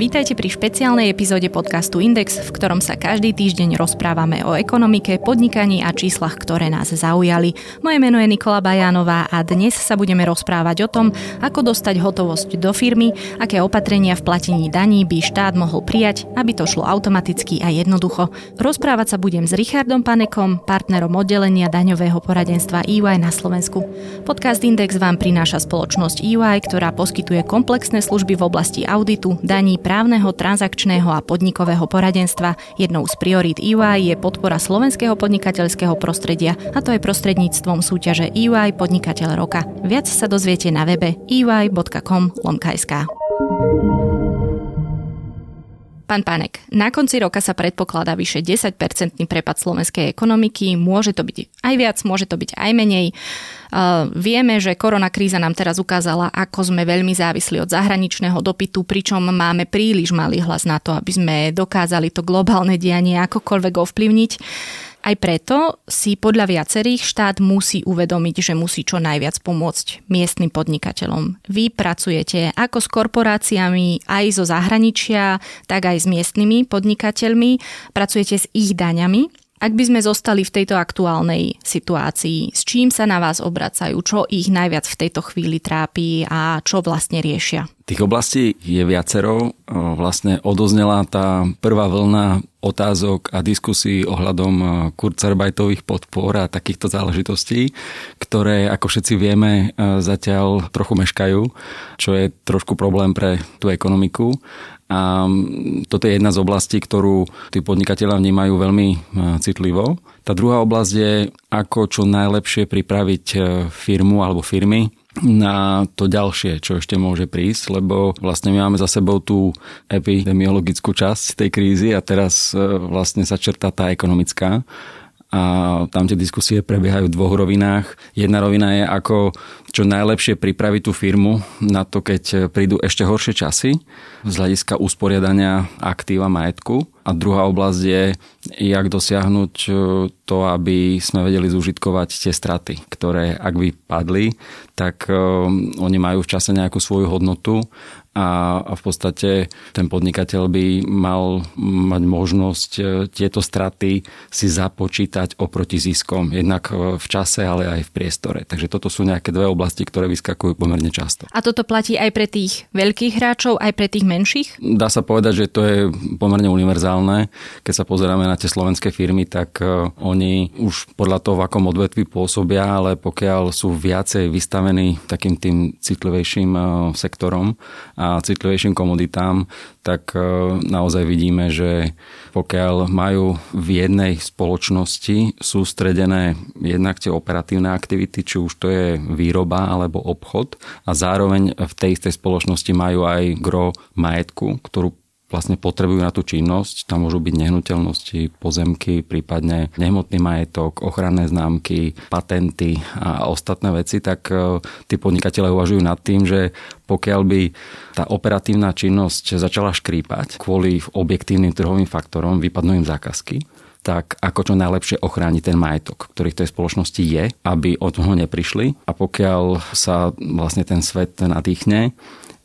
Vítajte pri špeciálnej epizóde podcastu Index, v ktorom sa každý týždeň rozprávame o ekonomike, podnikaní a číslach, ktoré nás zaujali. Moje meno je Nikola Bajánová a dnes sa budeme rozprávať o tom, ako dostať hotovosť do firmy, aké opatrenia v platení daní by štát mohol prijať, aby to šlo automaticky a jednoducho. Rozprávať sa budem s Richardom Panekom, partnerom oddelenia daňového poradenstva EY na Slovensku. Podcast Index vám prináša spoločnosť EY, ktorá poskytuje komplexné služby v oblasti auditu, daní, právneho, transakčného a podnikového poradenstva. Jednou z priorít EY je podpora slovenského podnikateľského prostredia a to je prostredníctvom súťaže EY Podnikateľ roka. Viac sa dozviete na webe ey.com.sk. Pán Pánek, na konci roka sa predpokladá vyše 10-percentný prepad slovenskej ekonomiky. Môže to byť aj viac, môže to byť aj menej. Uh, vieme, že korona kríza nám teraz ukázala, ako sme veľmi závisli od zahraničného dopytu, pričom máme príliš malý hlas na to, aby sme dokázali to globálne dianie akokoľvek ovplyvniť. Aj preto si podľa viacerých štát musí uvedomiť, že musí čo najviac pomôcť miestnym podnikateľom. Vy pracujete ako s korporáciami aj zo zahraničia, tak aj s miestnymi podnikateľmi, pracujete s ich daňami. Ak by sme zostali v tejto aktuálnej situácii, s čím sa na vás obracajú, čo ich najviac v tejto chvíli trápi a čo vlastne riešia? Tých oblastí je viacero. Vlastne odoznela tá prvá vlna otázok a diskusí ohľadom kurzarbeitových podpor a takýchto záležitostí, ktoré, ako všetci vieme, zatiaľ trochu meškajú, čo je trošku problém pre tú ekonomiku. A toto je jedna z oblastí, ktorú tí podnikatelia vnímajú veľmi e, citlivo. Tá druhá oblasť je, ako čo najlepšie pripraviť e, firmu alebo firmy na to ďalšie, čo ešte môže prísť, lebo vlastne my máme za sebou tú epidemiologickú časť tej krízy a teraz e, vlastne sa črtá tá ekonomická a tam tie diskusie prebiehajú v dvoch rovinách. Jedna rovina je, ako čo najlepšie pripraviť tú firmu na to, keď prídu ešte horšie časy z hľadiska usporiadania aktíva majetku. A druhá oblasť je, jak dosiahnuť e, to, aby sme vedeli zúžitkovať tie straty, ktoré ak by padli, tak e, oni majú v čase nejakú svoju hodnotu a, a v podstate ten podnikateľ by mal mať možnosť e, tieto straty si započítať oproti ziskom, jednak v čase, ale aj v priestore. Takže toto sú nejaké dve oblasti, ktoré vyskakujú pomerne často. A toto platí aj pre tých veľkých hráčov, aj pre tých menších? Dá sa povedať, že to je pomerne univerzálne. Keď sa pozeráme na tie slovenské firmy, tak e, oni už podľa toho, v akom odvetví pôsobia, ale pokiaľ sú viacej vystavení takým tým citlivejším e, sektorom a citlivejším komoditám, tak e, naozaj vidíme, že pokiaľ majú v jednej spoločnosti sústredené jednak tie operatívne aktivity, či už to je výroba alebo obchod a zároveň v tej istej spoločnosti majú aj gro majetku, ktorú vlastne potrebujú na tú činnosť. Tam môžu byť nehnuteľnosti, pozemky, prípadne nehmotný majetok, ochranné známky, patenty a ostatné veci, tak e, tí podnikatelia uvažujú nad tým, že pokiaľ by tá operatívna činnosť začala škrípať kvôli objektívnym trhovým faktorom, vypadnú im zákazky, tak ako čo najlepšie ochrániť ten majetok, ktorý v tej spoločnosti je, aby od toho neprišli. A pokiaľ sa vlastne ten svet nadýchne,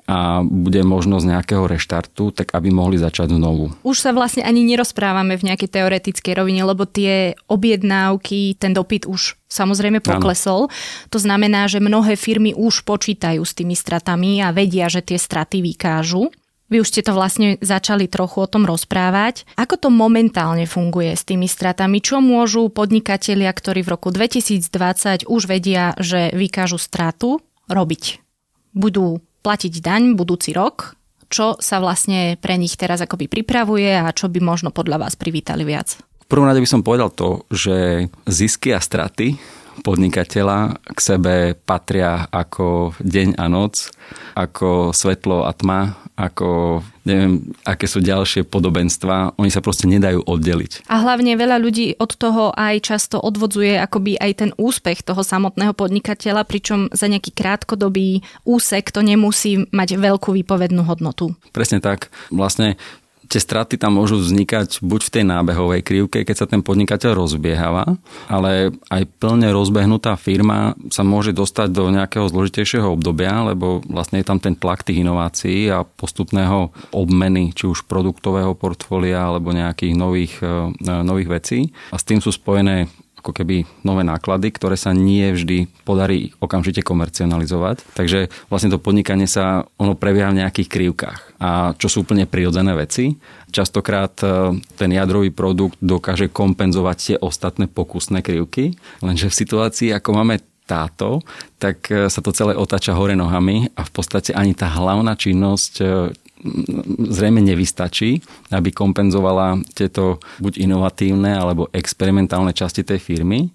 a bude možnosť nejakého reštartu, tak aby mohli začať znovu. Už sa vlastne ani nerozprávame v nejakej teoretickej rovine, lebo tie objednávky, ten dopyt už samozrejme poklesol. Ano. To znamená, že mnohé firmy už počítajú s tými stratami a vedia, že tie straty vykážu. Vy už ste to vlastne začali trochu o tom rozprávať. Ako to momentálne funguje s tými stratami? Čo môžu podnikatelia, ktorí v roku 2020 už vedia, že vykážu stratu, robiť? Budú platiť daň budúci rok, čo sa vlastne pre nich teraz akoby pripravuje a čo by možno podľa vás privítali viac? V prvom rade by som povedal to, že zisky a straty podnikateľa k sebe patria ako deň a noc, ako svetlo a tma, ako neviem, aké sú ďalšie podobenstva, oni sa proste nedajú oddeliť. A hlavne veľa ľudí od toho aj často odvodzuje akoby aj ten úspech toho samotného podnikateľa, pričom za nejaký krátkodobý úsek to nemusí mať veľkú výpovednú hodnotu. Presne tak. Vlastne tie straty tam môžu vznikať buď v tej nábehovej krivke, keď sa ten podnikateľ rozbiehava, ale aj plne rozbehnutá firma sa môže dostať do nejakého zložitejšieho obdobia, lebo vlastne je tam ten tlak tých inovácií a postupného obmeny, či už produktového portfólia alebo nejakých nových, e, nových vecí. A s tým sú spojené ako keby nové náklady, ktoré sa nie vždy podarí okamžite komercionalizovať. Takže vlastne to podnikanie sa ono prebieha v nejakých krivkách. A čo sú úplne prirodzené veci. Častokrát e, ten jadrový produkt dokáže kompenzovať tie ostatné pokusné krivky, lenže v situácii, ako máme táto, tak e, sa to celé otáča hore nohami a v podstate ani tá hlavná činnosť e, zrejme nevystačí, aby kompenzovala tieto buď inovatívne alebo experimentálne časti tej firmy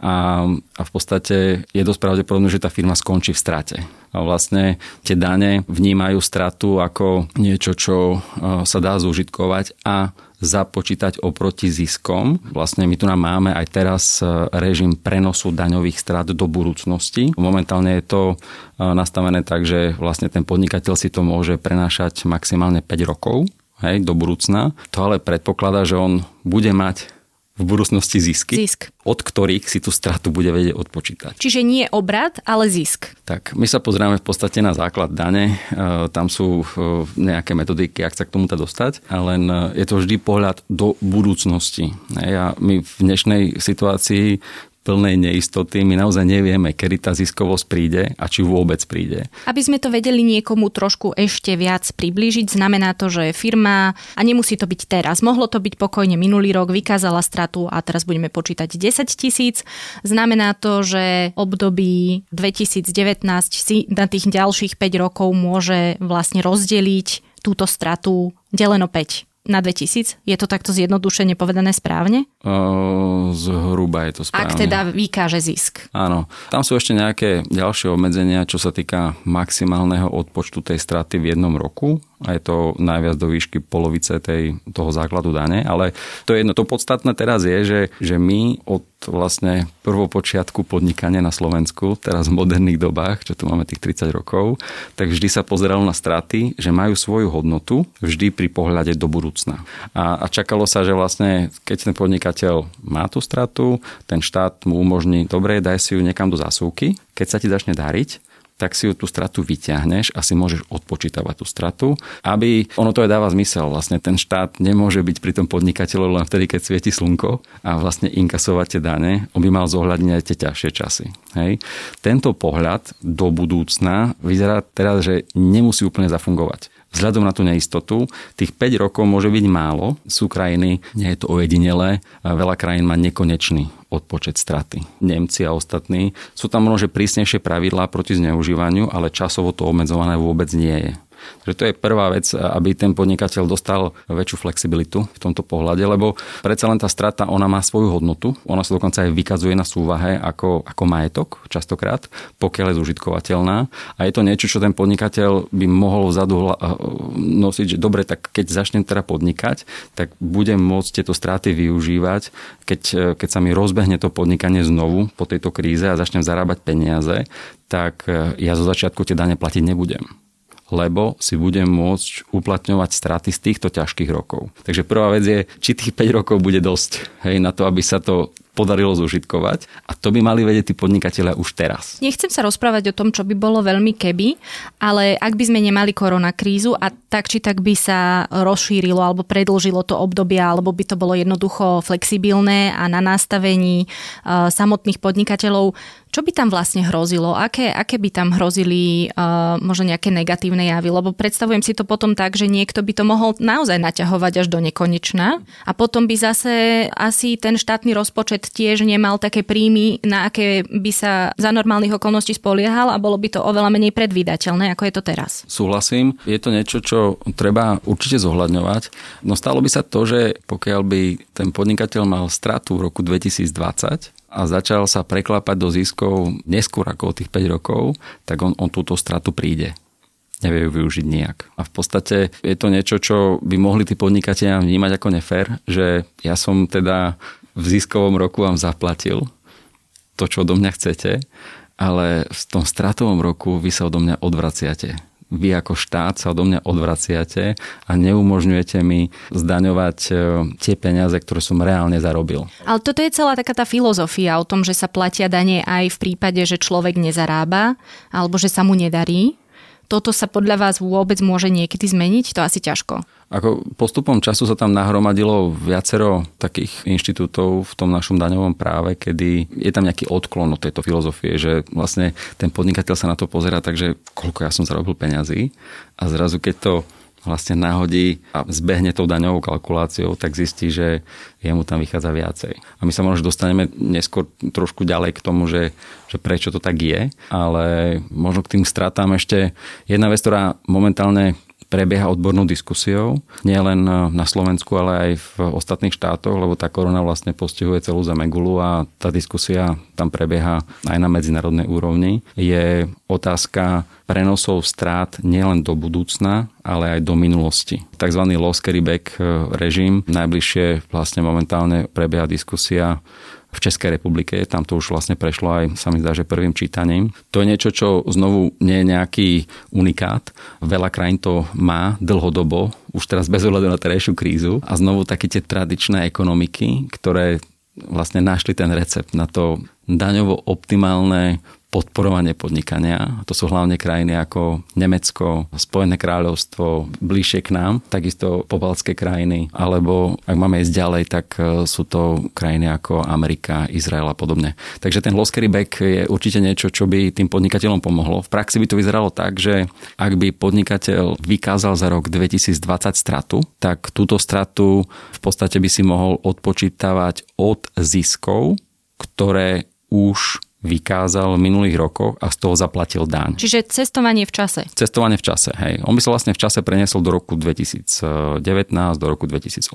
a, a v podstate je dosť pravdepodobné, že tá firma skončí v strate. A vlastne tie dane vnímajú stratu ako niečo, čo e, sa dá zúžitkovať a započítať oproti ziskom. Vlastne my tu nám máme aj teraz e, režim prenosu daňových strát do budúcnosti. Momentálne je to e, nastavené tak, že vlastne ten podnikateľ si to môže prenášať maximálne 5 rokov hej, do budúcna. To ale predpokladá, že on bude mať v budúcnosti zisky, zisk. od ktorých si tú stratu bude vedieť odpočítať. Čiže nie obrad, ale zisk. Tak, my sa pozrieme v podstate na základ dane. E, tam sú e, nejaké metodiky, ak sa k tomuto dostať, ale e, je to vždy pohľad do budúcnosti. A my v dnešnej situácii plnej neistoty. My naozaj nevieme, kedy tá ziskovosť príde a či vôbec príde. Aby sme to vedeli niekomu trošku ešte viac priblížiť, znamená to, že firma, a nemusí to byť teraz, mohlo to byť pokojne minulý rok, vykázala stratu a teraz budeme počítať 10 tisíc. Znamená to, že období 2019 si na tých ďalších 5 rokov môže vlastne rozdeliť túto stratu deleno 5 na 2000? Je to takto zjednodušene povedané správne? Uh, zhruba je to správne. Ak teda vykáže zisk. Áno. Tam sú ešte nejaké ďalšie obmedzenia, čo sa týka maximálneho odpočtu tej straty v jednom roku a je to najviac do výšky polovice tej, toho základu dane, ale to jedno. To podstatné teraz je, že, že my od vlastne prvopočiatku podnikania na Slovensku, teraz v moderných dobách, čo tu máme tých 30 rokov, tak vždy sa pozeralo na straty, že majú svoju hodnotu vždy pri pohľade do budúcna. A, a čakalo sa, že vlastne keď ten podnikateľ má tú stratu, ten štát mu umožní, dobre, daj si ju niekam do zásuvky, keď sa ti začne dariť, tak si ju tú stratu vyťahneš a si môžeš odpočítavať tú stratu, aby ono to aj dáva zmysel. Vlastne ten štát nemôže byť pri tom podnikateľu len vtedy, keď svieti slnko a vlastne inkasovať dane. On by mal zohľadniť aj tie ťažšie časy. Hej. Tento pohľad do budúcna vyzerá teraz, že nemusí úplne zafungovať vzhľadom na tú neistotu, tých 5 rokov môže byť málo. Sú krajiny, nie je to ojedinelé, veľa krajín má nekonečný odpočet straty. Nemci a ostatní. Sú tam možno prísnejšie pravidlá proti zneužívaniu, ale časovo to obmedzované vôbec nie je. Takže to je prvá vec, aby ten podnikateľ dostal väčšiu flexibilitu v tomto pohľade, lebo predsa len tá strata, ona má svoju hodnotu, ona sa dokonca aj vykazuje na súvahe ako, ako majetok častokrát, pokiaľ je zužitkovateľná. A je to niečo, čo ten podnikateľ by mohol vzadu nosiť, že dobre, tak keď začnem teda podnikať, tak budem môcť tieto straty využívať, keď, keď sa mi rozbehne to podnikanie znovu po tejto kríze a začnem zarábať peniaze, tak ja zo začiatku tie dane platiť nebudem lebo si budem môcť uplatňovať straty z týchto ťažkých rokov. Takže prvá vec je, či tých 5 rokov bude dosť hej, na to, aby sa to podarilo zužitkovať a to by mali vedieť tí podnikatelia už teraz. Nechcem sa rozprávať o tom, čo by bolo veľmi keby, ale ak by sme nemali koronakrízu a tak či tak by sa rozšírilo alebo predlžilo to obdobie, alebo by to bolo jednoducho flexibilné a na nastavení uh, samotných podnikateľov, čo by tam vlastne hrozilo? Aké, aké by tam hrozili uh, možno nejaké negatívne javy? Lebo predstavujem si to potom tak, že niekto by to mohol naozaj naťahovať až do nekonečna a potom by zase asi ten štátny rozpočet tiež nemal také príjmy, na aké by sa za normálnych okolností spoliehal a bolo by to oveľa menej predvídateľné, ako je to teraz. Súhlasím, je to niečo, čo treba určite zohľadňovať. No stalo by sa to, že pokiaľ by ten podnikateľ mal stratu v roku 2020, a začal sa preklapať do ziskov neskôr ako tých 5 rokov, tak on, on túto stratu príde nevie ju využiť nejak. A v podstate je to niečo, čo by mohli tí podnikatelia vnímať ako nefér, že ja som teda v ziskovom roku vám zaplatil to, čo odo mňa chcete, ale v tom stratovom roku vy sa odo mňa odvraciate vy ako štát sa odo mňa odvraciate a neumožňujete mi zdaňovať e, tie peniaze, ktoré som reálne zarobil. Ale toto je celá taká tá filozofia o tom, že sa platia dane aj v prípade, že človek nezarába alebo že sa mu nedarí toto sa podľa vás vôbec môže niekedy zmeniť? To asi ťažko. Ako postupom času sa tam nahromadilo viacero takých inštitútov v tom našom daňovom práve, kedy je tam nejaký odklon od tejto filozofie, že vlastne ten podnikateľ sa na to pozera takže koľko ja som zarobil peňazí a zrazu keď to vlastne nahodí a zbehne tou daňovou kalkuláciou, tak zistí, že jemu tam vychádza viacej. A my sa možno dostaneme neskôr trošku ďalej k tomu, že, že prečo to tak je, ale možno k tým stratám ešte jedna vec, ktorá momentálne prebieha odbornou diskusiou, nielen na Slovensku, ale aj v ostatných štátoch, lebo tá korona vlastne postihuje celú Zemegulu a tá diskusia tam prebieha aj na medzinárodnej úrovni, je otázka prenosov strát nielen do budúcna, ale aj do minulosti. Takzvaný loss carryback režim. Najbližšie vlastne momentálne prebieha diskusia v Českej republike. Tam to už vlastne prešlo aj, sa mi zdá, že prvým čítaním. To je niečo, čo znovu nie je nejaký unikát. Veľa krajín to má dlhodobo, už teraz bez ohľadu na terajšiu krízu. A znovu také tie tradičné ekonomiky, ktoré vlastne našli ten recept na to daňovo optimálne podporovanie podnikania. To sú hlavne krajiny ako Nemecko, Spojené kráľovstvo, bližšie k nám, takisto pobaltské krajiny, alebo ak máme ísť ďalej, tak e, sú to krajiny ako Amerika, Izrael a podobne. Takže ten loss back je určite niečo, čo by tým podnikateľom pomohlo. V praxi by to vyzeralo tak, že ak by podnikateľ vykázal za rok 2020 stratu, tak túto stratu v podstate by si mohol odpočítavať od ziskov, ktoré už vykázal v minulých rokoch a z toho zaplatil daň. Čiže cestovanie v čase. Cestovanie v čase, hej. On by sa vlastne v čase preniesol do roku 2019, do roku 2018,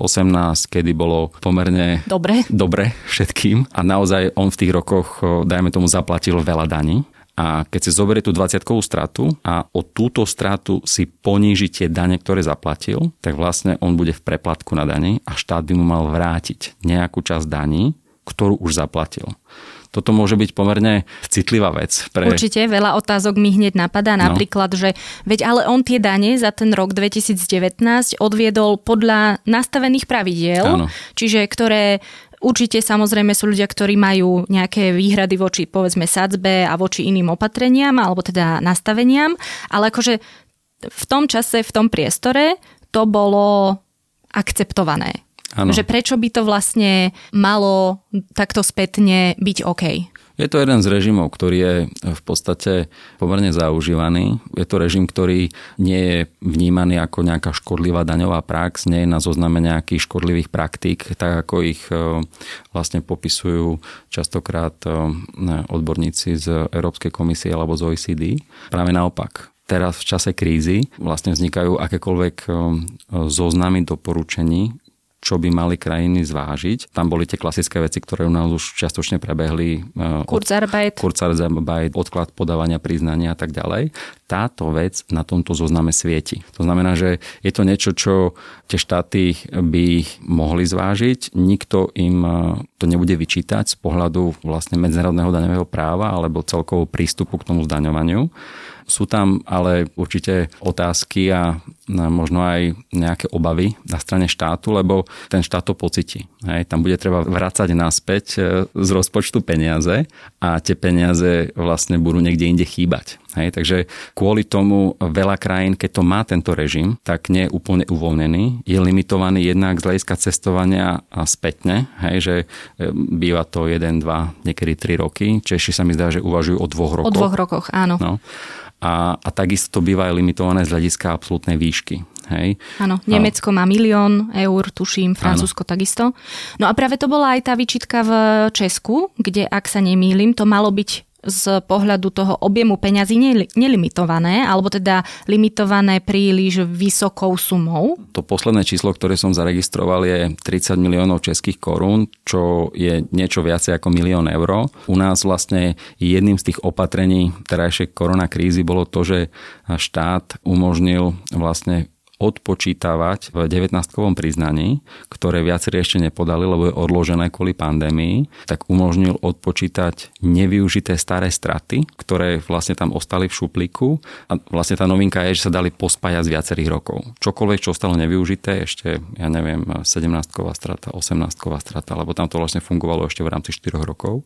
kedy bolo pomerne dobre, dobre všetkým a naozaj on v tých rokoch, dajme tomu, zaplatil veľa daní. A keď si zoberie tú 20 stratu a o túto stratu si poníži tie dane, ktoré zaplatil, tak vlastne on bude v preplatku na dani a štát by mu mal vrátiť nejakú časť daní, ktorú už zaplatil toto môže byť pomerne citlivá vec. Pre... Určite, veľa otázok mi hneď napadá, no. napríklad, že veď ale on tie dane za ten rok 2019 odviedol podľa nastavených pravidiel, Áno. čiže ktoré Určite samozrejme sú ľudia, ktorí majú nejaké výhrady voči povedzme sadzbe a voči iným opatreniam alebo teda nastaveniam, ale akože v tom čase, v tom priestore to bolo akceptované. Ano. Že prečo by to vlastne malo takto spätne byť OK? Je to jeden z režimov, ktorý je v podstate pomerne zaužívaný. Je to režim, ktorý nie je vnímaný ako nejaká škodlivá daňová prax, nie je na zozname nejakých škodlivých praktík, tak ako ich e, vlastne popisujú častokrát e, odborníci z Európskej komisie alebo z OECD. Práve naopak, teraz v čase krízy vlastne vznikajú akékoľvek e, zoznamy doporučení, čo by mali krajiny zvážiť. Tam boli tie klasické veci, ktoré u nás už čiastočne prebehli. Eh, Kurzarbeit. Kurzarbeit, odklad podávania priznania a tak ďalej. Táto vec na tomto zozname svieti. To znamená, že je to niečo, čo tie štáty by mohli zvážiť. Nikto im eh, to nebude vyčítať z pohľadu vlastne medzinárodného daňového práva alebo celkovo prístupu k tomu zdaňovaniu. Sú tam ale určite otázky a možno aj nejaké obavy na strane štátu, lebo ten štát to pocíti. Hej, tam bude treba vrácať naspäť e, z rozpočtu peniaze a tie peniaze vlastne budú niekde inde chýbať. Hej, takže kvôli tomu veľa krajín, keď to má tento režim, tak nie je úplne uvoľnený. Je limitovaný jednak z hľadiska cestovania a spätne, hej, že e, býva to 1, 2, niekedy 3 roky. Češi sa mi zdá, že uvažujú o dvoch rokoch. O dvoch rokoch, áno. No a, a takisto to býva aj limitované z hľadiska absolútnej výšky. Hej. Áno, Nemecko má milión eur, tuším, Francúzsko Áno. takisto. No a práve to bola aj tá výčitka v Česku, kde, ak sa nemýlim, to malo byť z pohľadu toho objemu peňazí nelimitované, alebo teda limitované príliš vysokou sumou? To posledné číslo, ktoré som zaregistroval, je 30 miliónov českých korún, čo je niečo viacej ako milión eur. U nás vlastne jedným z tých opatrení terajšej koronakrízy bolo to, že štát umožnil vlastne odpočítavať v 19-kovom priznaní, ktoré viacerí ešte nepodali, lebo je odložené kvôli pandémii, tak umožnil odpočítať nevyužité staré straty, ktoré vlastne tam ostali v šuplíku. A vlastne tá novinka je, že sa dali pospájať z viacerých rokov. Čokoľvek, čo ostalo nevyužité, ešte, ja neviem, 17-ková strata, 18-ková strata, lebo tam to vlastne fungovalo ešte v rámci 4 rokov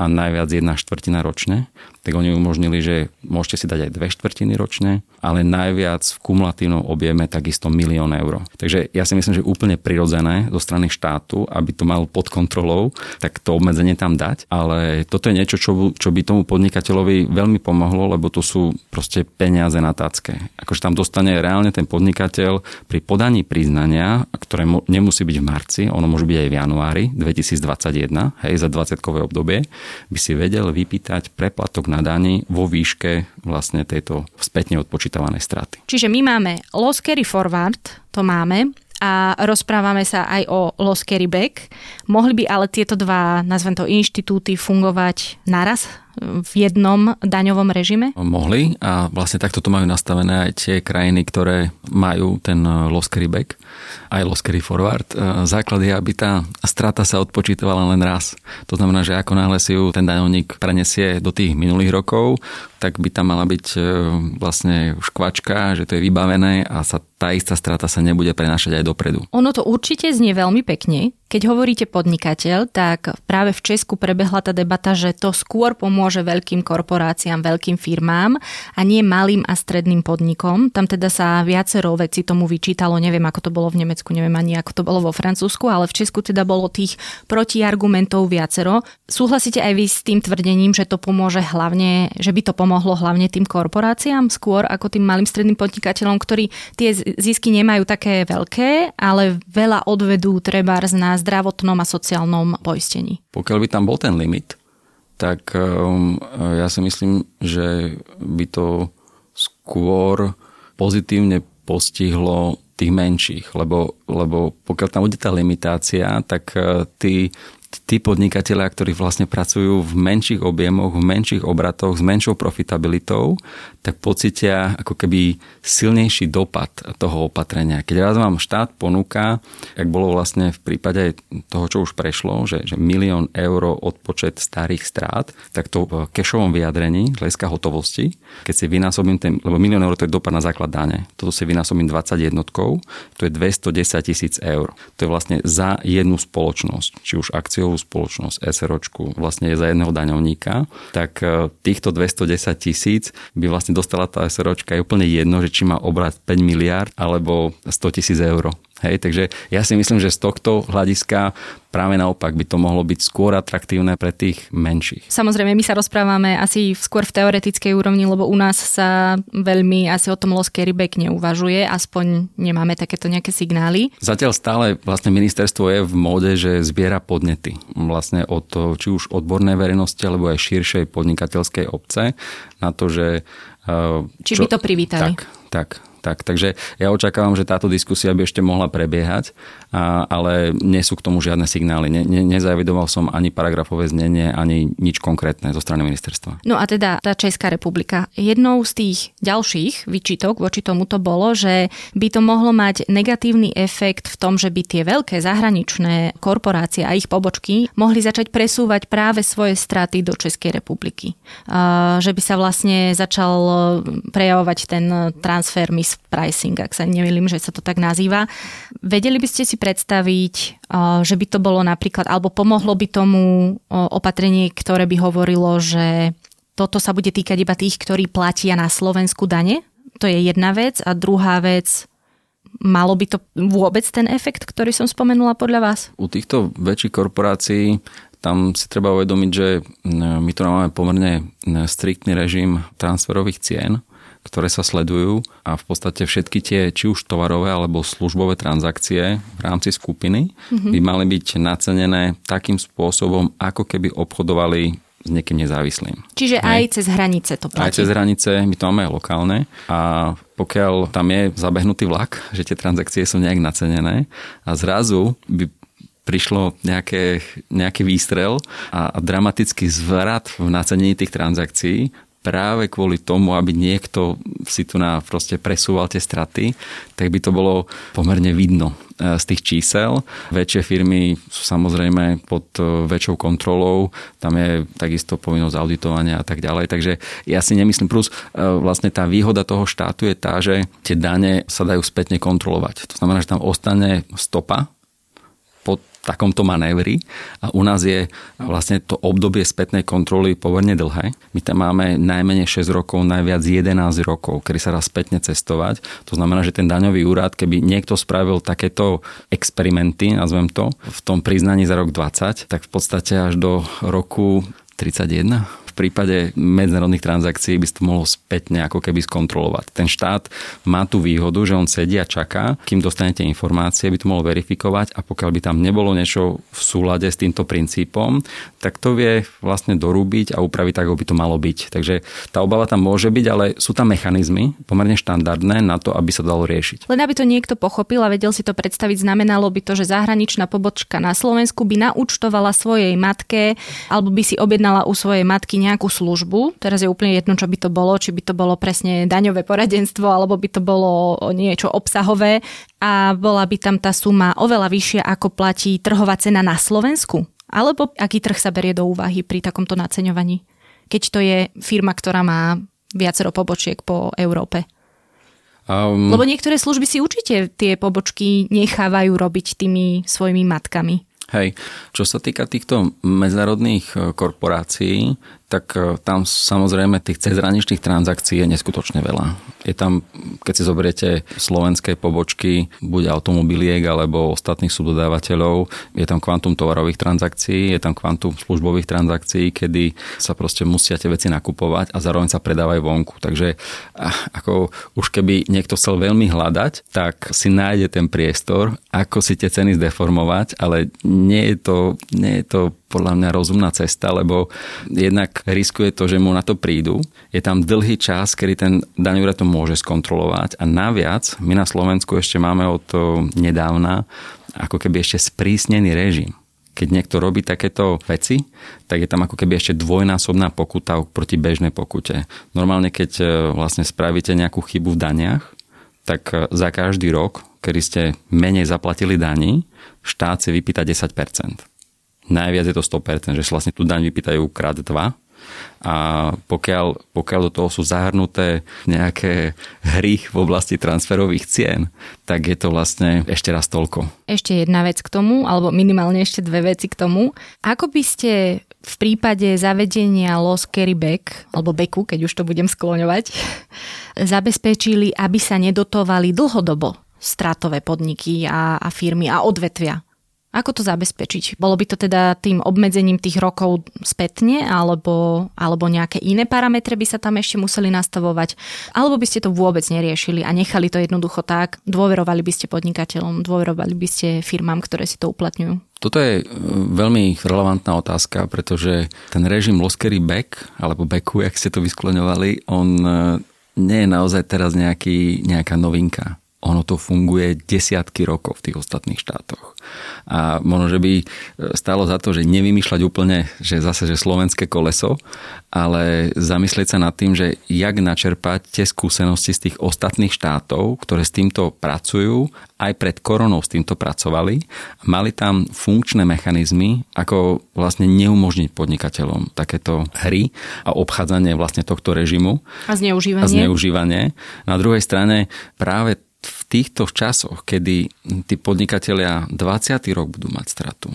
a najviac jedna štvrtina ročne, tak oni umožnili, že môžete si dať aj dve štvrtiny ročne, ale najviac v kumulatívnom objeme takisto milión eur. Takže ja si myslím, že úplne prirodzené zo strany štátu, aby to mal pod kontrolou, tak to obmedzenie tam dať, ale toto je niečo, čo, čo by tomu podnikateľovi veľmi pomohlo, lebo to sú proste peniaze na tácke. Akože tam dostane reálne ten podnikateľ pri podaní priznania, ktoré nemusí byť v marci, ono môže byť aj v januári 2021, hej, za 20-kové obdobie, by si vedel vypýtať preplatok na daní vo výške vlastne tejto spätne odpočítavanej straty. Čiže my máme loss carry forward, to máme, a rozprávame sa aj o loss carry back. Mohli by ale tieto dva, nazvem to, inštitúty fungovať naraz v jednom daňovom režime? Mohli a vlastne takto to majú nastavené aj tie krajiny, ktoré majú ten loss carry back aj loss carry forward. E, základ je, aby tá strata sa odpočítovala len raz. To znamená, že ako náhle si ju ten daňovník prenesie do tých minulých rokov, tak by tam mala byť e, vlastne škvačka, že to je vybavené a sa tá istá strata sa nebude prenášať aj dopredu. Ono to určite znie veľmi pekne. Keď hovoríte podnikateľ, tak práve v Česku prebehla tá debata, že to skôr pomôže veľkým korporáciám, veľkým firmám a nie malým a stredným podnikom. Tam teda sa viacero veci tomu vyčítalo, neviem ako to bolo v Nemecku, neviem ani ako to bolo vo Francúzsku, ale v Česku teda bolo tých protiargumentov viacero. Súhlasíte aj vy s tým tvrdením, že to pomôže hlavne, že by to pomohlo hlavne tým korporáciám skôr ako tým malým stredným podnikateľom, ktorí tie zisky nemajú také veľké, ale veľa odvedú treba z nás zdravotnom a sociálnom poistení. Pokiaľ by tam bol ten limit, tak um, ja si myslím, že by to skôr pozitívne postihlo tých menších, lebo, lebo pokiaľ tam bude tá limitácia, tak uh, tí tí podnikatelia, ktorí vlastne pracujú v menších objemoch, v menších obratoch, s menšou profitabilitou, tak pocitia ako keby silnejší dopad toho opatrenia. Keď raz vám štát ponúka, jak bolo vlastne v prípade toho, čo už prešlo, že, že milión eur odpočet starých strát, tak to v kešovom vyjadrení, hľadiska hotovosti, keď si vynásobím ten, lebo milión eur to je dopad na základ dane, toto si vynásobím 20 jednotkou, to je 210 tisíc eur. To je vlastne za jednu spoločnosť, či už akciu akciovú spoločnosť SROčku vlastne je za jedného daňovníka, tak e, týchto 210 tisíc by vlastne dostala tá SROčka je úplne jedno, že či má obrať 5 miliard alebo 100 tisíc eur. Hej, takže ja si myslím, že z tohto hľadiska práve naopak by to mohlo byť skôr atraktívne pre tých menších. Samozrejme, my sa rozprávame asi skôr v teoretickej úrovni, lebo u nás sa veľmi asi o tom loss carryback neuvažuje, aspoň nemáme takéto nejaké signály. Zatiaľ stále vlastne ministerstvo je v móde, že zbiera podnety vlastne od či už odbornej verejnosti alebo aj širšej podnikateľskej obce na to, že či čo, by to privítali. Tak, tak. Tak, takže ja očakávam, že táto diskusia by ešte mohla prebiehať, a, ale nie sú k tomu žiadne signály. Ne, ne, nezavidoval som ani paragrafové znenie, ani nič konkrétne zo strany ministerstva. No a teda tá Česká republika. Jednou z tých ďalších výčitok voči tomu to bolo, že by to mohlo mať negatívny efekt v tom, že by tie veľké zahraničné korporácie a ich pobočky mohli začať presúvať práve svoje straty do Českej republiky. A, že by sa vlastne začal prejavovať ten transfer pricing, ak sa nemýlim, že sa to tak nazýva. Vedeli by ste si predstaviť, že by to bolo napríklad, alebo pomohlo by tomu opatrenie, ktoré by hovorilo, že toto sa bude týkať iba tých, ktorí platia na Slovensku dane? To je jedna vec. A druhá vec, malo by to vôbec ten efekt, ktorý som spomenula podľa vás? U týchto väčších korporácií tam si treba uvedomiť, že my tu máme pomerne striktný režim transferových cien ktoré sa sledujú a v podstate všetky tie, či už tovarové alebo službové transakcie v rámci skupiny mm-hmm. by mali byť nacenené takým spôsobom, ako keby obchodovali s niekým nezávislým. Čiže aj cez hranice to platí? Aj cez hranice, my to máme aj lokálne a pokiaľ tam je zabehnutý vlak, že tie transakcie sú nejak nacenené a zrazu by prišlo nejaké, nejaký výstrel a, a dramatický zvrat v nacenení tých transakcií, práve kvôli tomu, aby niekto si tu na proste presúval tie straty, tak by to bolo pomerne vidno e, z tých čísel. Väčšie firmy sú samozrejme pod e, väčšou kontrolou, tam je takisto povinnosť auditovania a tak ďalej. Takže ja si nemyslím, plus e, vlastne tá výhoda toho štátu je tá, že tie dane sa dajú spätne kontrolovať. To znamená, že tam ostane stopa takomto manévri a u nás je vlastne to obdobie spätnej kontroly pomerne dlhé. My tam máme najmenej 6 rokov, najviac 11 rokov, kedy sa dá spätne cestovať. To znamená, že ten daňový úrad, keby niekto spravil takéto experimenty, nazvem to, v tom priznaní za rok 20, tak v podstate až do roku 31 prípade medzinárodných transakcií by to mohlo spätne ako keby skontrolovať. Ten štát má tú výhodu, že on sedí a čaká, kým dostanete informácie, by to mohol verifikovať a pokiaľ by tam nebolo niečo v súlade s týmto princípom, tak to vie vlastne dorúbiť a upraviť tak, ako by to malo byť. Takže tá obava tam môže byť, ale sú tam mechanizmy pomerne štandardné na to, aby sa dalo riešiť. Len aby to niekto pochopil a vedel si to predstaviť, znamenalo by to, že zahraničná pobočka na Slovensku by naúčtovala svojej matke alebo by si objednala u svojej matky nejakú službu, teraz je úplne jedno, čo by to bolo, či by to bolo presne daňové poradenstvo, alebo by to bolo niečo obsahové a bola by tam tá suma oveľa vyššia, ako platí trhová cena na Slovensku? Alebo aký trh sa berie do úvahy pri takomto naceňovaní? Keď to je firma, ktorá má viacero pobočiek po Európe. Um, Lebo niektoré služby si určite tie pobočky nechávajú robiť tými svojimi matkami. Hej, čo sa týka týchto medzinárodných e, korporácií, tak e, tam samozrejme tých cezhraničných transakcií je neskutočne veľa. Je tam, keď si zoberiete slovenské pobočky, buď automobiliek alebo ostatných subdodávateľov, je tam kvantum tovarových transakcií, je tam kvantum službových transakcií, kedy sa proste musia tie veci nakupovať a zároveň sa predávajú vonku. Takže ako už keby niekto chcel veľmi hľadať, tak si nájde ten priestor, ako si tie ceny zdeformovať, ale nie je to, nie je to podľa mňa rozumná cesta, lebo jednak riskuje to, že mu na to prídu. Je tam dlhý čas, kedy ten daňový to môže skontrolovať a naviac my na Slovensku ešte máme od nedávna ako keby ešte sprísnený režim keď niekto robí takéto veci, tak je tam ako keby ešte dvojnásobná pokuta proti bežnej pokute. Normálne, keď e, vlastne spravíte nejakú chybu v daniach, tak e, za každý rok, kedy ste menej zaplatili daní, štát si vypýta 10% najviac je to 100%, že vlastne tú daň vypýtajú krát dva. A pokiaľ, pokiaľ do toho sú zahrnuté nejaké hry v oblasti transferových cien, tak je to vlastne ešte raz toľko. Ešte jedna vec k tomu, alebo minimálne ešte dve veci k tomu. Ako by ste v prípade zavedenia loss carry back, alebo beku, keď už to budem skloňovať, zabezpečili, aby sa nedotovali dlhodobo stratové podniky a, a firmy a odvetvia? Ako to zabezpečiť? Bolo by to teda tým obmedzením tých rokov spätne, alebo, alebo nejaké iné parametre by sa tam ešte museli nastavovať? Alebo by ste to vôbec neriešili a nechali to jednoducho tak? Dôverovali by ste podnikateľom, dôverovali by ste firmám, ktoré si to uplatňujú? Toto je e, veľmi relevantná otázka, pretože ten režim Loskery Back, alebo Backu, jak ste to vyskloňovali, on e, nie je naozaj teraz nejaký, nejaká novinka ono to funguje desiatky rokov v tých ostatných štátoch. A možno, že by e, stalo za to, že nevymýšľať úplne, že zase, že slovenské koleso, ale zamyslieť sa nad tým, že jak načerpať tie skúsenosti z tých ostatných štátov, ktoré s týmto pracujú, aj pred koronou s týmto pracovali. Mali tam funkčné mechanizmy, ako vlastne neumožniť podnikateľom takéto hry a obchádzanie vlastne tohto režimu. A zneužívanie. A zneužívanie. Na druhej strane práve v týchto časoch, kedy tí podnikatelia 20. rok budú mať stratu,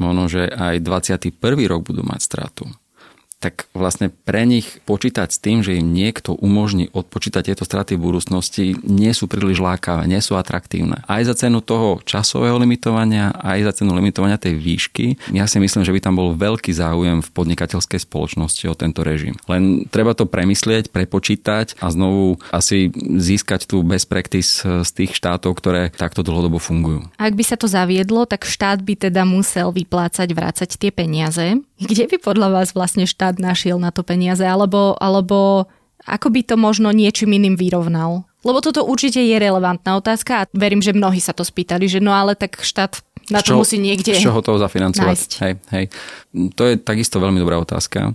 možno, že aj 21. rok budú mať stratu, tak vlastne pre nich počítať s tým, že im niekto umožní odpočítať tieto straty v budúcnosti, nie sú príliš lákavé, nie sú atraktívne. Aj za cenu toho časového limitovania, aj za cenu limitovania tej výšky, ja si myslím, že by tam bol veľký záujem v podnikateľskej spoločnosti o tento režim. Len treba to premyslieť, prepočítať a znovu asi získať tú best practice z tých štátov, ktoré takto dlhodobo fungujú. Ak by sa to zaviedlo, tak štát by teda musel vyplácať, vrácať tie peniaze. Kde by podľa vás vlastne štát štát našiel na to peniaze, alebo, alebo ako by to možno niečím iným vyrovnal? Lebo toto určite je relevantná otázka a verím, že mnohí sa to spýtali, že no ale tak štát Na to musí niekde Z čoho toho zafinancovať? Hej, hej. To je takisto veľmi dobrá otázka.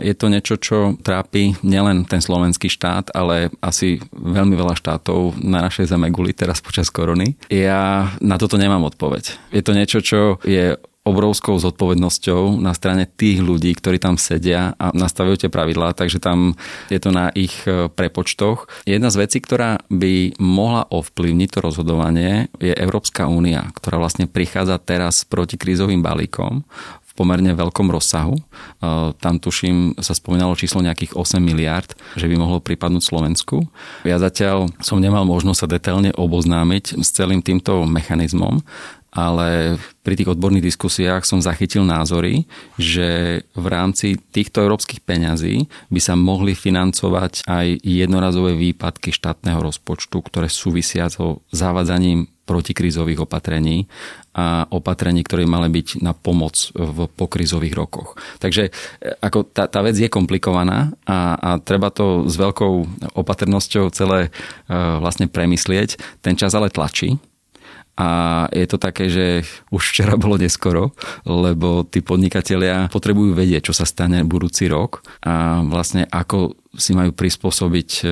Je to niečo, čo trápi nielen ten slovenský štát, ale asi veľmi veľa štátov na našej zeme guli teraz počas korony. Ja na toto nemám odpoveď. Je to niečo, čo je obrovskou zodpovednosťou na strane tých ľudí, ktorí tam sedia a nastavujú tie pravidlá, takže tam je to na ich e, prepočtoch. Jedna z vecí, ktorá by mohla ovplyvniť to rozhodovanie, je Európska únia, ktorá vlastne prichádza teraz s protikrízovým balíkom v pomerne veľkom rozsahu. E, tam tuším sa spomínalo číslo nejakých 8 miliard, že by mohlo pripadnúť Slovensku. Ja zatiaľ som nemal možnosť sa detailne oboznámiť s celým týmto mechanizmom, ale pri tých odborných diskusiách som zachytil názory, že v rámci týchto európskych peňazí by sa mohli financovať aj jednorazové výpadky štátneho rozpočtu, ktoré súvisia so zavádzaním protikrízových opatrení a opatrení, ktoré mali byť na pomoc v pokrizových rokoch. Takže e, ako tá, tá vec je komplikovaná a, a treba to s veľkou opatrnosťou celé e, vlastne premyslieť. Ten čas ale tlačí a je to také, že už včera bolo neskoro, lebo tí podnikatelia potrebujú vedieť, čo sa stane budúci rok a vlastne ako si majú prispôsobiť e,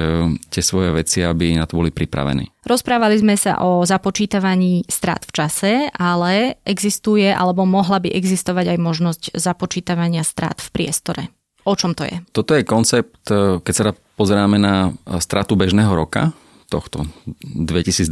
tie svoje veci, aby na to boli pripravení. Rozprávali sme sa o započítavaní strát v čase, ale existuje alebo mohla by existovať aj možnosť započítavania strát v priestore. O čom to je? Toto je koncept, e, keď sa pozeráme na stratu bežného roka, tohto 2020,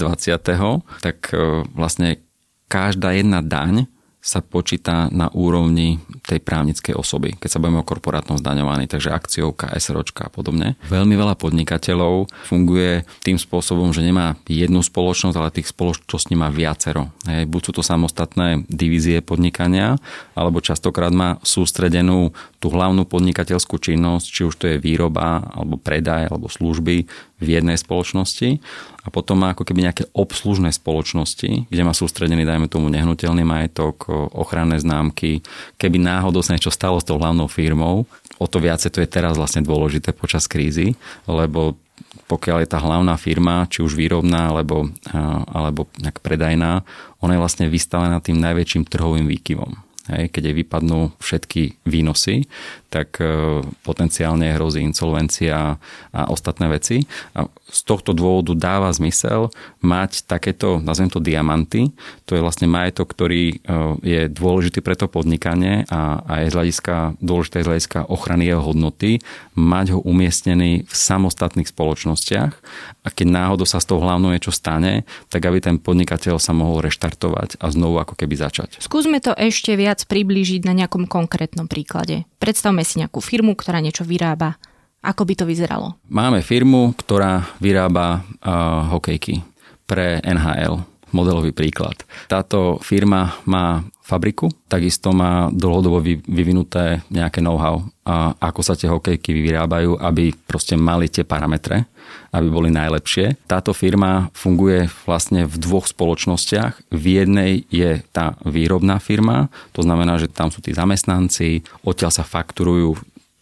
tak e, vlastne každá jedna daň sa počíta na úrovni tej právnickej osoby, keď sa budeme o korporátnom zdaňovaní, takže akciovka, SROčka a podobne. Veľmi veľa podnikateľov funguje tým spôsobom, že nemá jednu spoločnosť, ale tých spoločností má viacero. Hej, buď sú to samostatné divízie podnikania, alebo častokrát má sústredenú tú hlavnú podnikateľskú činnosť, či už to je výroba, alebo predaj, alebo služby v jednej spoločnosti a potom má ako keby nejaké obslužné spoločnosti, kde má sústredený, dajme tomu, nehnuteľný majetok, ochranné známky. Keby náhodou sa niečo stalo s tou hlavnou firmou, o to viacej to je teraz vlastne dôležité počas krízy, lebo pokiaľ je tá hlavná firma, či už výrobná alebo, alebo predajná, ona je vlastne vystavená tým najväčším trhovým výkyvom. Hej, keď jej vypadnú všetky výnosy, tak e, potenciálne hrozí insolvencia a ostatné veci. A z tohto dôvodu dáva zmysel mať takéto, nazvem to diamanty. To je vlastne majetok, ktorý e, je dôležitý pre to podnikanie a, a je z hľadiska, dôležité z hľadiska ochrany jeho hodnoty, mať ho umiestnený v samostatných spoločnostiach a keď náhodou sa s tou hlavnou niečo stane, tak aby ten podnikateľ sa mohol reštartovať a znovu ako keby začať. Skúsme to ešte viac priblížiť na nejakom konkrétnom príklade. Predstavme si nejakú firmu, ktorá niečo vyrába ako by to vyzeralo? Máme firmu, ktorá vyrába uh, hokejky pre NHL. Modelový príklad. Táto firma má fabriku, takisto má dlhodobo vyvinuté nejaké know-how, a ako sa tie hokejky vyrábajú, aby proste mali tie parametre, aby boli najlepšie. Táto firma funguje vlastne v dvoch spoločnostiach. V jednej je tá výrobná firma, to znamená, že tam sú tí zamestnanci, odtiaľ sa fakturujú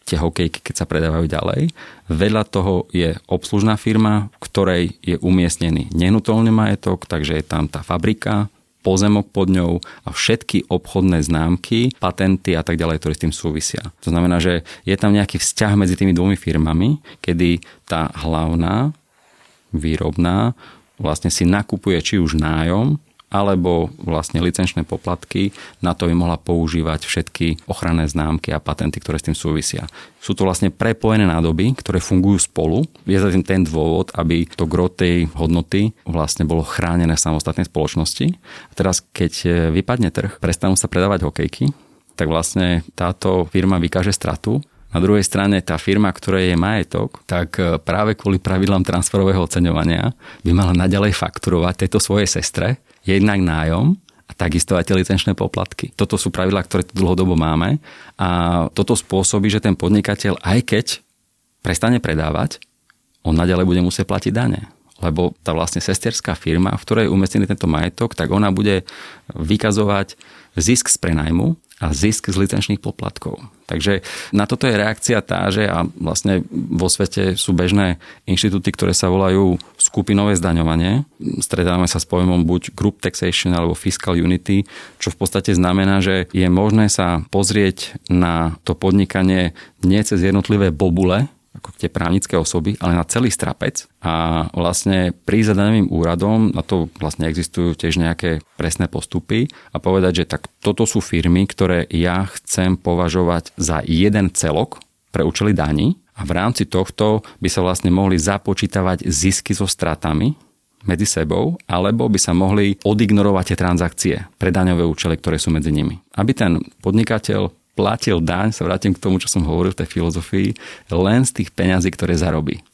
tie hokejky, keď sa predávajú ďalej. Vedľa toho je obslužná firma, v ktorej je umiestnený nenutolný majetok, takže je tam tá fabrika, pozemok pod ňou a všetky obchodné známky, patenty a tak ďalej, ktoré s tým súvisia. To znamená, že je tam nejaký vzťah medzi tými dvomi firmami, kedy tá hlavná výrobná vlastne si nakupuje či už nájom, alebo vlastne licenčné poplatky, na to by mohla používať všetky ochranné známky a patenty, ktoré s tým súvisia. Sú to vlastne prepojené nádoby, ktoré fungujú spolu. Je za tým ten dôvod, aby to gro tej hodnoty vlastne bolo chránené v samostatnej spoločnosti. A teraz, keď e, vypadne trh, prestanú sa predávať hokejky, tak vlastne táto firma vykáže stratu na druhej strane tá firma, ktorej je majetok, tak e, práve kvôli pravidlám transferového oceňovania by mala naďalej fakturovať tejto svojej sestre jednak nájom a takisto aj tie licenčné poplatky. Toto sú pravidlá, ktoré tu dlhodobo máme a toto spôsobí, že ten podnikateľ, aj keď prestane predávať, on naďalej bude musieť platiť dane. Lebo tá vlastne sesterská firma, v ktorej je umiestnený tento majetok, tak ona bude vykazovať zisk z prenajmu a zisk z licenčných poplatkov. Takže na toto je reakcia tá, že a vlastne vo svete sú bežné inštitúty, ktoré sa volajú skupinové zdaňovanie. Stretávame sa s pojmom buď group taxation alebo fiscal unity, čo v podstate znamená, že je možné sa pozrieť na to podnikanie nie cez jednotlivé bobule, ako tie právnické osoby, ale na celý strapec a vlastne prísť za daným úradom, na to vlastne existujú tiež nejaké presné postupy a povedať, že tak toto sú firmy, ktoré ja chcem považovať za jeden celok pre účely daní a v rámci tohto by sa vlastne mohli započítavať zisky so stratami medzi sebou, alebo by sa mohli odignorovať tie transakcie pre daňové účely, ktoré sú medzi nimi. Aby ten podnikateľ platil daň, sa vrátim k tomu, čo som hovoril v tej filozofii, len z tých peňazí, ktoré zarobí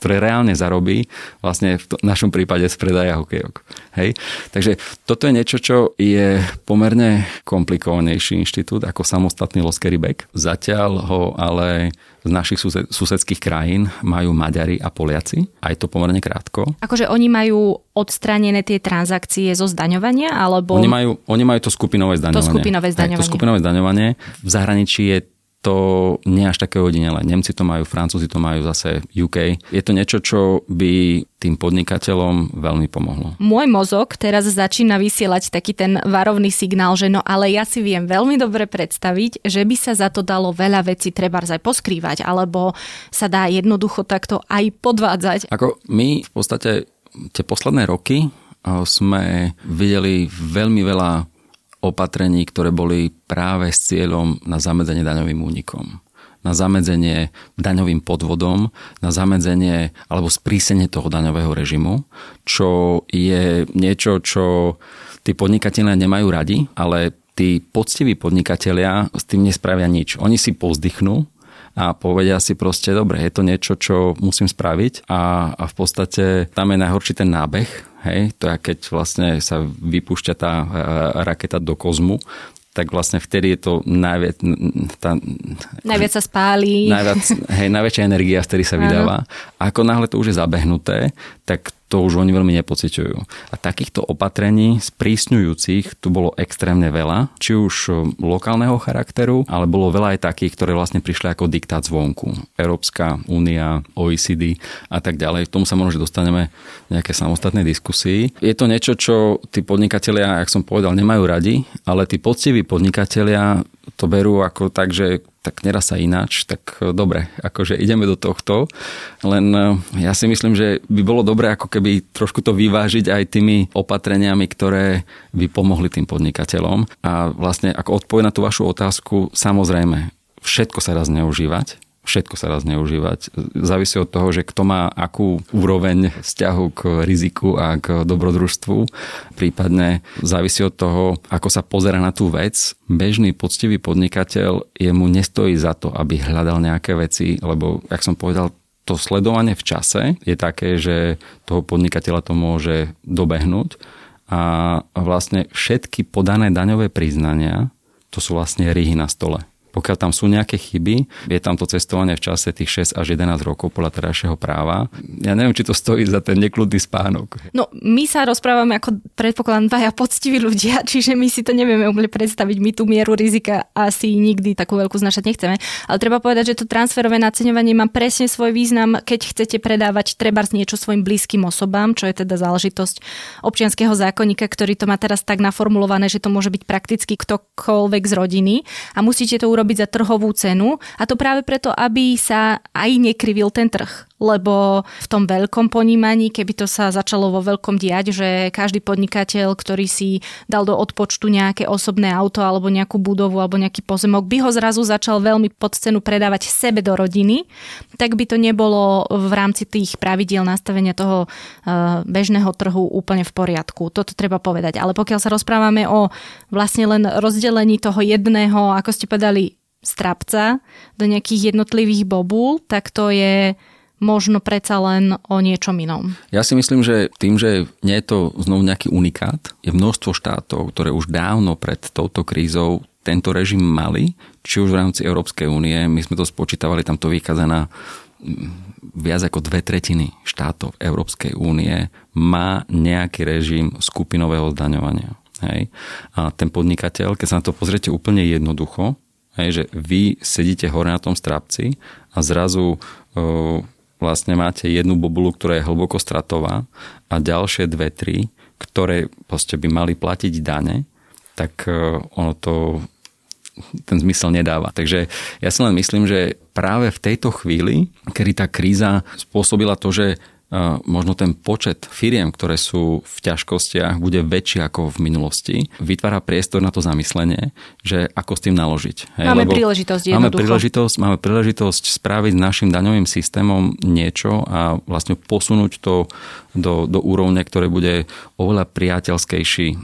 ktoré reálne zarobí vlastne v našom prípade z predaja hokejok. Hej? Takže toto je niečo, čo je pomerne komplikovanejší inštitút ako samostatný Loskery Back. Zatiaľ ho ale z našich sused, susedských krajín majú Maďari a Poliaci. Aj to pomerne krátko. Akože oni majú odstranené tie transakcie zo zdaňovania? Alebo... Oni, majú, oni majú to skupinové zdaňovanie. To skupinové zdaňovanie. Aj, to skupinové zdaňovanie. V zahraničí je to nie až také ojedinele. Nemci to majú, Francúzi to majú zase UK. Je to niečo, čo by tým podnikateľom veľmi pomohlo. Môj mozog teraz začína vysielať taký ten varovný signál, že no ale ja si viem veľmi dobre predstaviť, že by sa za to dalo veľa vecí treba aj poskrývať, alebo sa dá jednoducho takto aj podvádzať. Ako my v podstate tie posledné roky eh, sme videli veľmi veľa opatrení, ktoré boli práve s cieľom na zamedzenie daňovým únikom na zamedzenie daňovým podvodom, na zamedzenie alebo sprísenie toho daňového režimu, čo je niečo, čo tí podnikatelia nemajú radi, ale tí poctiví podnikatelia s tým nespravia nič. Oni si pozdychnú a povedia si proste, dobre, je to niečo, čo musím spraviť a, a v podstate tam je najhorší ten nábeh, Hej, to je keď vlastne sa vypúšťa tá e, raketa do kozmu, tak vlastne vtedy je to najviac... Tá, najviac sa spáli. Najviac, hej, najväčšia energia vtedy sa vydáva. A ako náhle to už je zabehnuté, tak to už oni veľmi nepociťujú. A takýchto opatrení sprísňujúcich tu bolo extrémne veľa, či už lokálneho charakteru, ale bolo veľa aj takých, ktoré vlastne prišli ako diktát zvonku. Európska únia, OECD a tak ďalej. K tomu sa možno, že dostaneme nejaké samostatnej diskusii. Je to niečo, čo tí podnikatelia, jak som povedal, nemajú radi, ale tí poctiví podnikatelia to berú ako tak, že tak nerá sa ináč, tak e, dobre, akože ideme do tohto. Len e, ja si myslím, že by bolo dobre ako keby trošku to vyvážiť aj tými opatreniami, ktoré by pomohli tým podnikateľom. A vlastne ako odpoveď na tú vašu otázku, samozrejme, všetko sa dá zneužívať všetko sa dá zneužívať. Závisí od toho, že kto má akú úroveň vzťahu k riziku a k dobrodružstvu. Prípadne závisí od toho, ako sa pozera na tú vec. Bežný poctivý podnikateľ jemu nestojí za to, aby hľadal nejaké veci, lebo, jak som povedal, to sledovanie v čase je také, že toho podnikateľa to môže dobehnúť a vlastne všetky podané daňové priznania to sú vlastne ryhy na stole. Pokiaľ tam sú nejaké chyby, je tam to cestovanie v čase tých 6 až 11 rokov podľa terajšieho práva. Ja neviem, či to stojí za ten nekludný spánok. No, my sa rozprávame ako predpokladám dvaja poctiví ľudia, čiže my si to nevieme úplne predstaviť. My tú mieru rizika asi nikdy takú veľkú znašať nechceme. Ale treba povedať, že to transferové naceňovanie má presne svoj význam, keď chcete predávať treba niečo svojim blízkym osobám, čo je teda záležitosť občianského zákonníka, ktorý to má teraz tak naformulované, že to môže byť prakticky ktokoľvek z rodiny a musíte to urobiť urobiť za trhovú cenu. A to práve preto, aby sa aj nekrivil ten trh lebo v tom veľkom ponímaní, keby to sa začalo vo veľkom diať, že každý podnikateľ, ktorý si dal do odpočtu nejaké osobné auto alebo nejakú budovu alebo nejaký pozemok, by ho zrazu začal veľmi pod cenu predávať sebe do rodiny, tak by to nebolo v rámci tých pravidiel nastavenia toho eh, bežného trhu úplne v poriadku. Toto treba povedať. Ale pokiaľ sa rozprávame o vlastne len rozdelení toho jedného, ako ste povedali, strapca do nejakých jednotlivých bobul, tak to je možno predsa len o niečom inom. Ja si myslím, že tým, že nie je to znovu nejaký unikát, je množstvo štátov, ktoré už dávno pred touto krízou tento režim mali, či už v rámci Európskej únie, my sme to spočítavali, tam to vychádza na viac ako dve tretiny štátov Európskej únie má nejaký režim skupinového zdaňovania. Hej. A ten podnikateľ, keď sa na to pozriete úplne jednoducho, hej, že vy sedíte hore na tom strápci a zrazu uh, vlastne máte jednu bobulu, ktorá je hlboko stratová a ďalšie dve, tri, ktoré proste by mali platiť dane, tak uh, ono to ten zmysel nedáva. Takže ja si len myslím, že práve v tejto chvíli, kedy tá kríza spôsobila to, že možno ten počet firiem, ktoré sú v ťažkostiach, bude väčší ako v minulosti. Vytvára priestor na to zamyslenie, že ako s tým naložiť. Hej? Máme Lebo príležitosť Máme príležitosť, máme príležitosť spraviť našim daňovým systémom niečo a vlastne posunúť to do, do úrovne, ktoré bude oveľa priateľskejší e,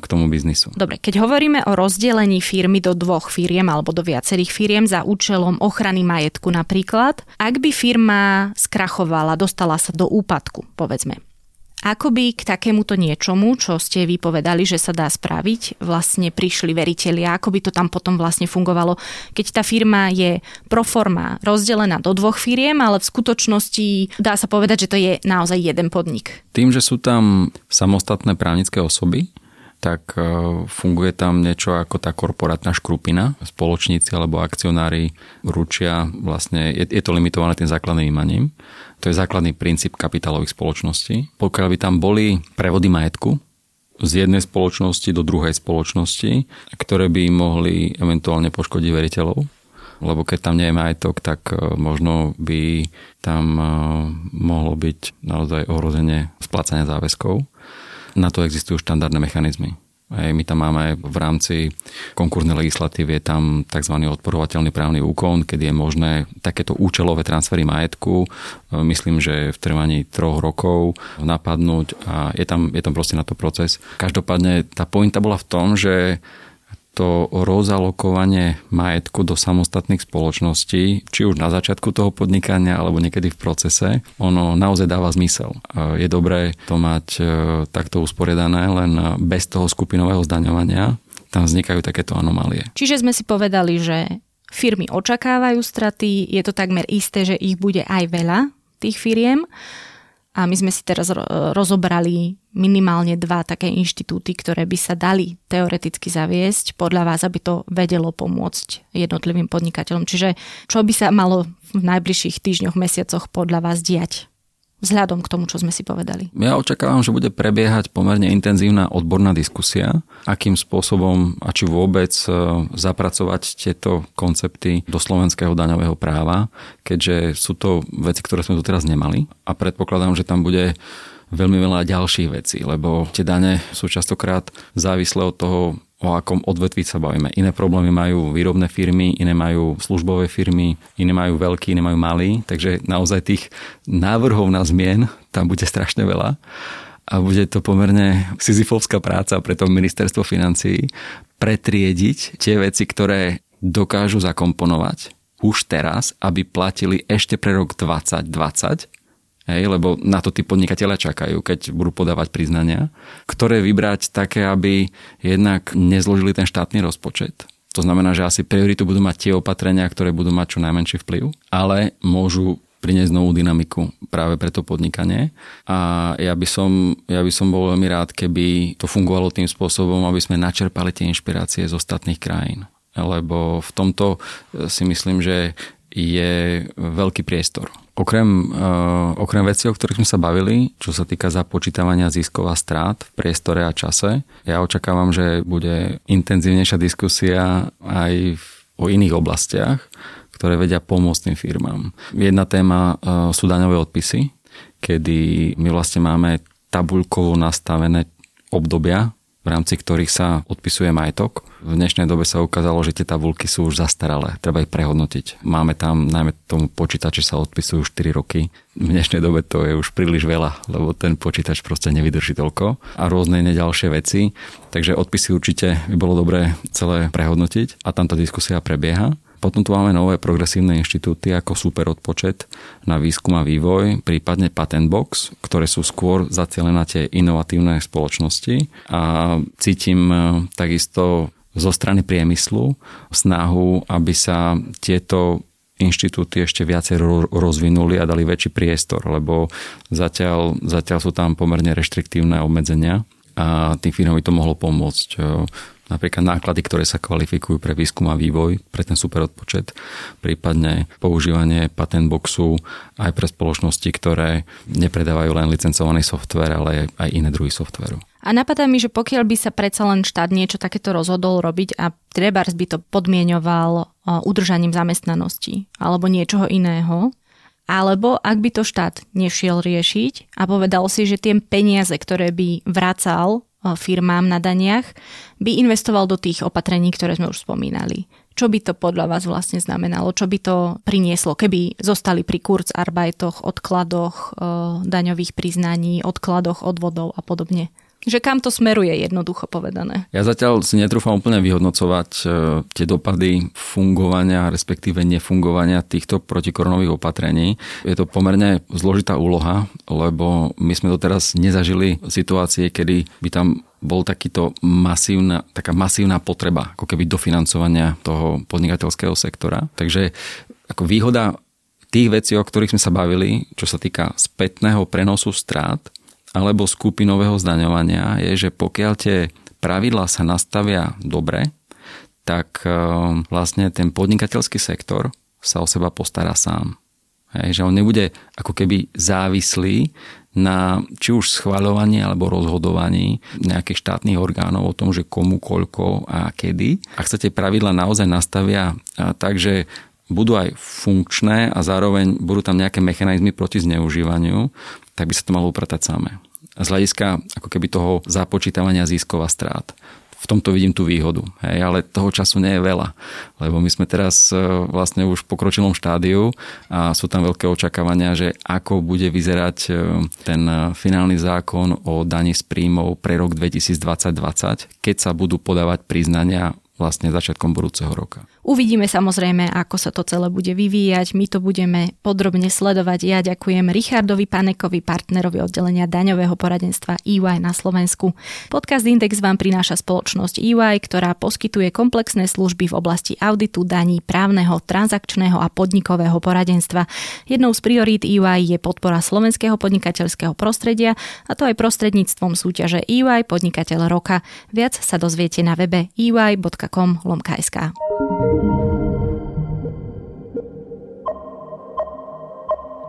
k tomu biznisu. Dobre, keď hovoríme o rozdelení firmy do dvoch firiem alebo do viacerých firiem za účelom ochrany majetku napríklad, ak by firma skrachovala, dostala sa do úpadku, povedzme. Ako by k takémuto niečomu, čo ste vypovedali, že sa dá spraviť, vlastne prišli veriteľia, ako by to tam potom vlastne fungovalo, keď tá firma je pro forma rozdelená do dvoch firiem, ale v skutočnosti dá sa povedať, že to je naozaj jeden podnik. Tým, že sú tam samostatné právnické osoby, tak e, funguje tam niečo ako tá korporátna škrupina. Spoločníci alebo akcionári ručia, vlastne je, je to limitované tým základným imaním. To je základný princíp kapitálových spoločností. Pokiaľ by tam boli prevody majetku z jednej spoločnosti do druhej spoločnosti, ktoré by mohli eventuálne poškodiť veriteľov, lebo keď tam nie je majetok, tak e, možno by tam e, mohlo byť naozaj ohrozenie splácania záväzkov na to existujú štandardné mechanizmy. My tam máme v rámci konkurznej legislatívy je tam tzv. odporovateľný právny úkon, kedy je možné takéto účelové transfery majetku, myslím, že v trvaní troch rokov napadnúť a je tam, je tam proste na to proces. Každopádne tá pointa bola v tom, že to rozalokovanie majetku do samostatných spoločností, či už na začiatku toho podnikania alebo niekedy v procese, ono naozaj dáva zmysel. Je dobré to mať e, takto usporiadané, len bez toho skupinového zdaňovania tam vznikajú takéto anomálie. Čiže sme si povedali, že firmy očakávajú straty, je to takmer isté, že ich bude aj veľa, tých firiem. A my sme si teraz rozobrali minimálne dva také inštitúty, ktoré by sa dali teoreticky zaviesť podľa vás, aby to vedelo pomôcť jednotlivým podnikateľom. Čiže čo by sa malo v najbližších týždňoch, mesiacoch podľa vás diať? vzhľadom k tomu, čo sme si povedali? Ja očakávam, že bude prebiehať pomerne intenzívna odborná diskusia, akým spôsobom a či vôbec e, zapracovať tieto koncepty do slovenského daňového práva, keďže sú to veci, ktoré sme tu teraz nemali a predpokladám, že tam bude veľmi veľa ďalších vecí, lebo tie dane sú častokrát závislé od toho, o akom odvetví sa bavíme. Iné problémy majú výrobné firmy, iné majú službové firmy, iné majú veľký, iné majú malý, takže naozaj tých návrhov na zmien tam bude strašne veľa. A bude to pomerne sizifovská práca pre to ministerstvo financií pretriediť tie veci, ktoré dokážu zakomponovať už teraz, aby platili ešte pre rok 2020 Hej, lebo na to tí podnikatelia čakajú, keď budú podávať priznania, ktoré vybrať také, aby jednak nezložili ten štátny rozpočet. To znamená, že asi prioritu budú mať tie opatrenia, ktoré budú mať čo najmenší vplyv, ale môžu priniesť novú dynamiku práve pre to podnikanie. A ja by, som, ja by som bol veľmi rád, keby to fungovalo tým spôsobom, aby sme načerpali tie inšpirácie z ostatných krajín. Lebo v tomto si myslím, že je veľký priestor. Okrem, uh, okrem vecí, o ktorých sme sa bavili, čo sa týka započítavania ziskov a strát v priestore a čase, ja očakávam, že bude intenzívnejšia diskusia aj v, o iných oblastiach, ktoré vedia pomôcť tým firmám. Jedna téma uh, sú daňové odpisy, kedy my vlastne máme tabuľkovo nastavené obdobia, v rámci ktorých sa odpisuje majetok. V dnešnej dobe sa ukázalo, že tie tabulky sú už zastaralé, treba ich prehodnotiť. Máme tam, najmä tomu počítače sa odpisujú 4 roky. V dnešnej dobe to je už príliš veľa, lebo ten počítač proste nevydrží toľko a rôzne ďalšie veci. Takže odpisy určite by bolo dobré celé prehodnotiť a tam tá diskusia prebieha. Potom tu máme nové progresívne inštitúty ako super odpočet na výskum a vývoj, prípadne patent box, ktoré sú skôr zacielené na tie inovatívne spoločnosti. A cítim e, takisto zo strany priemyslu snahu, aby sa tieto inštitúty ešte viacej rozvinuli a dali väčší priestor, lebo zatiaľ, zatiaľ sú tam pomerne reštriktívne obmedzenia a tým firmám by to mohlo pomôcť napríklad náklady, ktoré sa kvalifikujú pre výskum a vývoj, pre ten super odpočet, prípadne používanie patent boxu aj pre spoločnosti, ktoré nepredávajú len licencovaný software, ale aj iné druhy softveru. A napadá mi, že pokiaľ by sa predsa len štát niečo takéto rozhodol robiť a trebárs by to podmienoval udržaním zamestnanosti alebo niečoho iného, alebo ak by to štát nešiel riešiť a povedal si, že tie peniaze, ktoré by vracal firmám na daniach, by investoval do tých opatrení, ktoré sme už spomínali. Čo by to podľa vás vlastne znamenalo? Čo by to prinieslo, keby zostali pri kurzarbajtoch, odkladoch daňových priznaní, odkladoch odvodov a podobne? Že kam to smeruje, jednoducho povedané. Ja zatiaľ si netrúfam úplne vyhodnocovať e, tie dopady fungovania, respektíve nefungovania týchto protikoronových opatrení. Je to pomerne zložitá úloha, lebo my sme doteraz nezažili situácie, kedy by tam bol takýto masívna, taká masívna potreba ako keby dofinancovania toho podnikateľského sektora. Takže ako výhoda tých vecí, o ktorých sme sa bavili, čo sa týka spätného prenosu strát, alebo skupinového zdaňovania je, že pokiaľ tie pravidlá sa nastavia dobre, tak e, vlastne ten podnikateľský sektor sa o seba postará sám. Hej, že on nebude ako keby závislý na či už schváľovaní alebo rozhodovaní nejakých štátnych orgánov o tom, že komu, koľko a kedy. Ak sa tie pravidla naozaj nastavia tak, že budú aj funkčné a zároveň budú tam nejaké mechanizmy proti zneužívaniu, tak by sa to malo upratať samé. Z hľadiska ako keby toho započítavania ziskov a strát v tomto vidím tú výhodu. Hej, ale toho času nie je veľa, lebo my sme teraz e, vlastne už v pokročilom štádiu a sú tam veľké očakávania, že ako bude vyzerať e, ten finálny zákon o daní z príjmov pre rok 2020-2020, keď sa budú podávať priznania vlastne začiatkom budúceho roka. Uvidíme samozrejme, ako sa to celé bude vyvíjať. My to budeme podrobne sledovať. Ja ďakujem Richardovi Panekovi, partnerovi oddelenia daňového poradenstva EY na Slovensku. Podcast Index vám prináša spoločnosť EY, ktorá poskytuje komplexné služby v oblasti auditu, daní, právneho, transakčného a podnikového poradenstva. Jednou z priorít EY je podpora slovenského podnikateľského prostredia a to aj prostredníctvom súťaže EY Podnikateľ roka. Viac sa dozviete na webe ey.com.sk. Thank you.